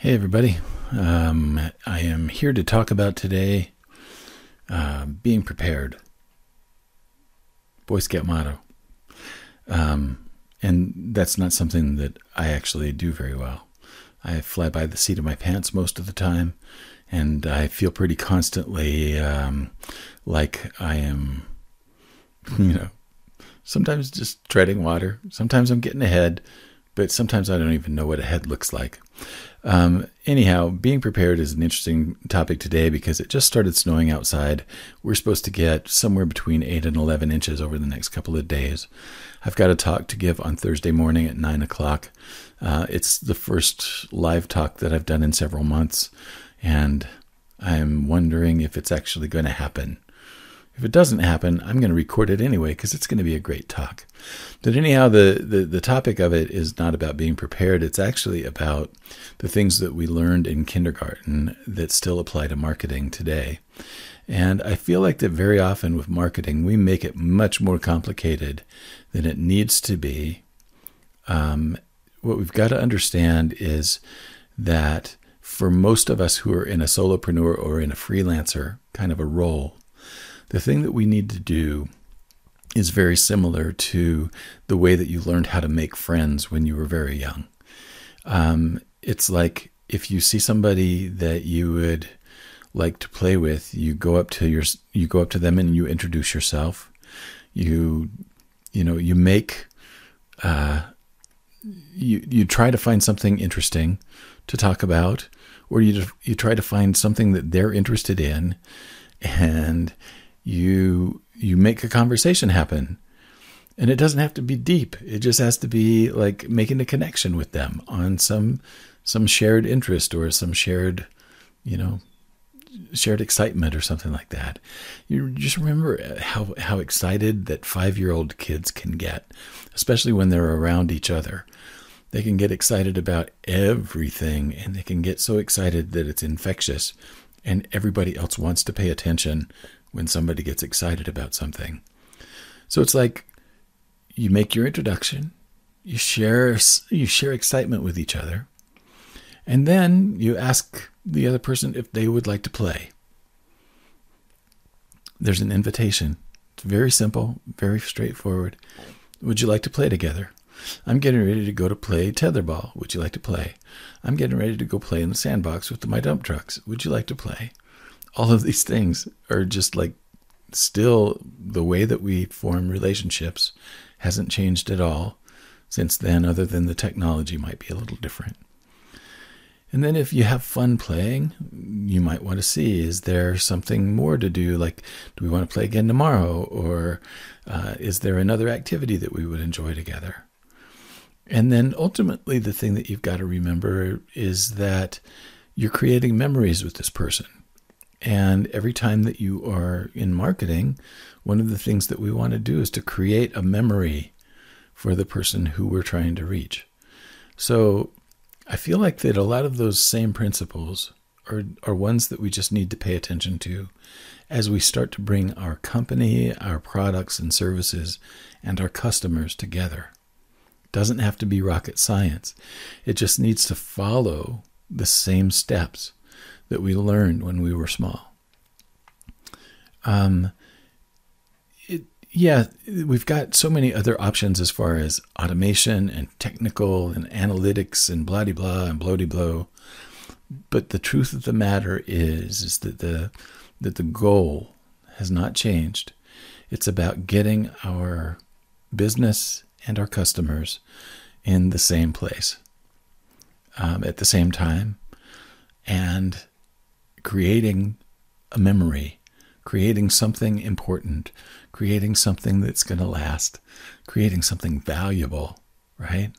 Hey, everybody. Um, I am here to talk about today uh, being prepared. Boy Scout motto. Um, and that's not something that I actually do very well. I fly by the seat of my pants most of the time, and I feel pretty constantly um, like I am, you know, sometimes just treading water. Sometimes I'm getting ahead, but sometimes I don't even know what ahead looks like. Um, anyhow, being prepared is an interesting topic today because it just started snowing outside. We're supposed to get somewhere between 8 and 11 inches over the next couple of days. I've got a talk to give on Thursday morning at 9 o'clock. Uh, it's the first live talk that I've done in several months, and I'm wondering if it's actually going to happen. If it doesn't happen, I'm going to record it anyway because it's going to be a great talk. But anyhow, the, the, the topic of it is not about being prepared. It's actually about the things that we learned in kindergarten that still apply to marketing today. And I feel like that very often with marketing, we make it much more complicated than it needs to be. Um, what we've got to understand is that for most of us who are in a solopreneur or in a freelancer kind of a role, the thing that we need to do is very similar to the way that you learned how to make friends when you were very young. Um, it's like if you see somebody that you would like to play with, you go up to your you go up to them and you introduce yourself. You you know you make uh, you you try to find something interesting to talk about, or you you try to find something that they're interested in, and you you make a conversation happen. And it doesn't have to be deep. It just has to be like making a connection with them on some some shared interest or some shared you know shared excitement or something like that. You just remember how how excited that 5-year-old kids can get especially when they're around each other. They can get excited about everything and they can get so excited that it's infectious and everybody else wants to pay attention when somebody gets excited about something. So it's like you make your introduction, you share you share excitement with each other, and then you ask the other person if they would like to play. There's an invitation. It's very simple, very straightforward. Would you like to play together? I'm getting ready to go to play tetherball. Would you like to play? I'm getting ready to go play in the sandbox with my dump trucks. Would you like to play? All of these things are just like still the way that we form relationships hasn't changed at all since then, other than the technology might be a little different. And then, if you have fun playing, you might want to see is there something more to do? Like, do we want to play again tomorrow? Or uh, is there another activity that we would enjoy together? And then ultimately, the thing that you've got to remember is that you're creating memories with this person. And every time that you are in marketing, one of the things that we want to do is to create a memory for the person who we're trying to reach. So I feel like that a lot of those same principles are, are ones that we just need to pay attention to as we start to bring our company, our products and services, and our customers together. Doesn't have to be rocket science. It just needs to follow the same steps that we learned when we were small. Um, it, yeah, we've got so many other options as far as automation and technical and analytics and blah blah and bloody blow. But the truth of the matter is, is that the that the goal has not changed. It's about getting our business and our customers in the same place um, at the same time, and creating a memory, creating something important, creating something that's going to last, creating something valuable, right?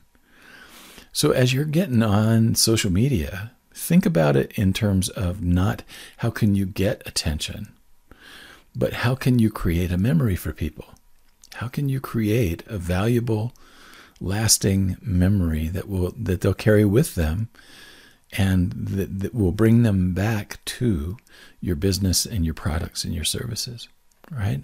So as you're getting on social media, think about it in terms of not how can you get attention, but how can you create a memory for people? How can you create a valuable, lasting memory that will that they'll carry with them and that, that will bring them back to your business and your products and your services, right?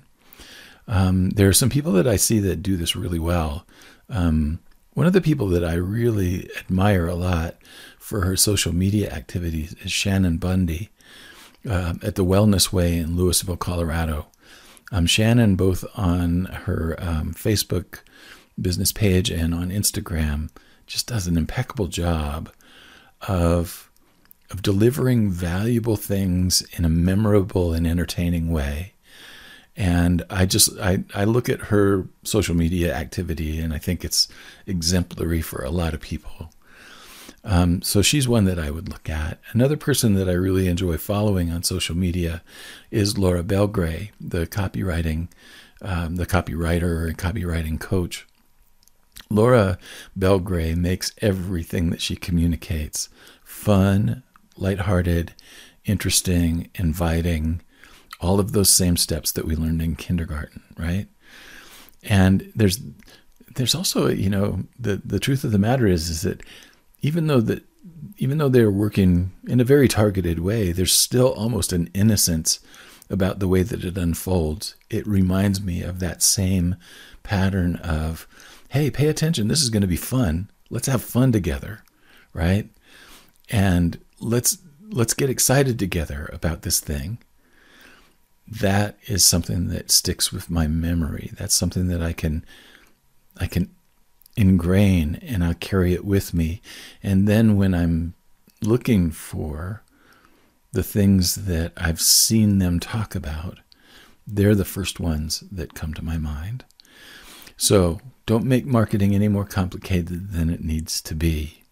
Um, there are some people that I see that do this really well. Um, one of the people that I really admire a lot for her social media activities is Shannon Bundy uh, at the Wellness Way in Louisville, Colorado. Um, Shannon, both on her um, Facebook business page and on Instagram, just does an impeccable job of of delivering valuable things in a memorable and entertaining way. And I just I, I look at her social media activity and I think it's exemplary for a lot of people. Um, so she's one that I would look at. Another person that I really enjoy following on social media is Laura Belgray, the copywriting, um, the copywriter and copywriting coach. Laura Belgray makes everything that she communicates fun, lighthearted, interesting, inviting, all of those same steps that we learned in kindergarten, right? And there's there's also, you know, the the truth of the matter is is that even though that even though they're working in a very targeted way, there's still almost an innocence about the way that it unfolds. It reminds me of that same pattern of, hey, pay attention. This is going to be fun. Let's have fun together, right? And let's let's get excited together about this thing. That is something that sticks with my memory. That's something that I can I can ingrain and I'll carry it with me. And then when I'm looking for the things that I've seen them talk about, they're the first ones that come to my mind. So don't make marketing any more complicated than it needs to be.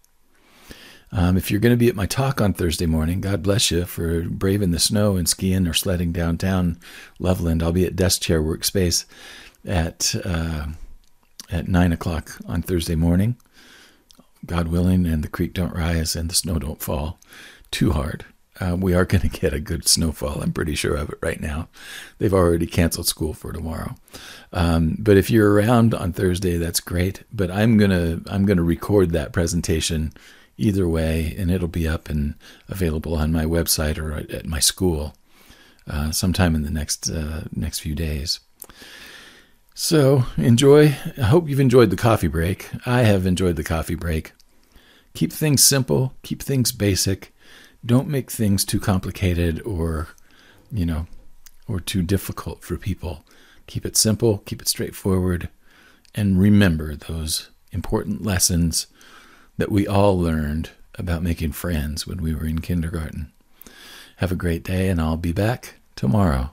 Um, if you're going to be at my talk on Thursday morning, God bless you for braving the snow and skiing or sledding downtown Loveland. I'll be at Desk Chair Workspace at uh, at nine o'clock on Thursday morning. God willing, and the creek don't rise and the snow don't fall too hard. Uh, we are going to get a good snowfall. I'm pretty sure of it right now. They've already canceled school for tomorrow. Um, but if you're around on Thursday, that's great. But I'm gonna I'm gonna record that presentation either way, and it'll be up and available on my website or at my school uh, sometime in the next uh, next few days. So enjoy. I hope you've enjoyed the coffee break. I have enjoyed the coffee break. Keep things simple. Keep things basic. Don't make things too complicated or, you know, or too difficult for people. Keep it simple. Keep it straightforward, and remember those important lessons that we all learned about making friends when we were in kindergarten. Have a great day, and I'll be back tomorrow.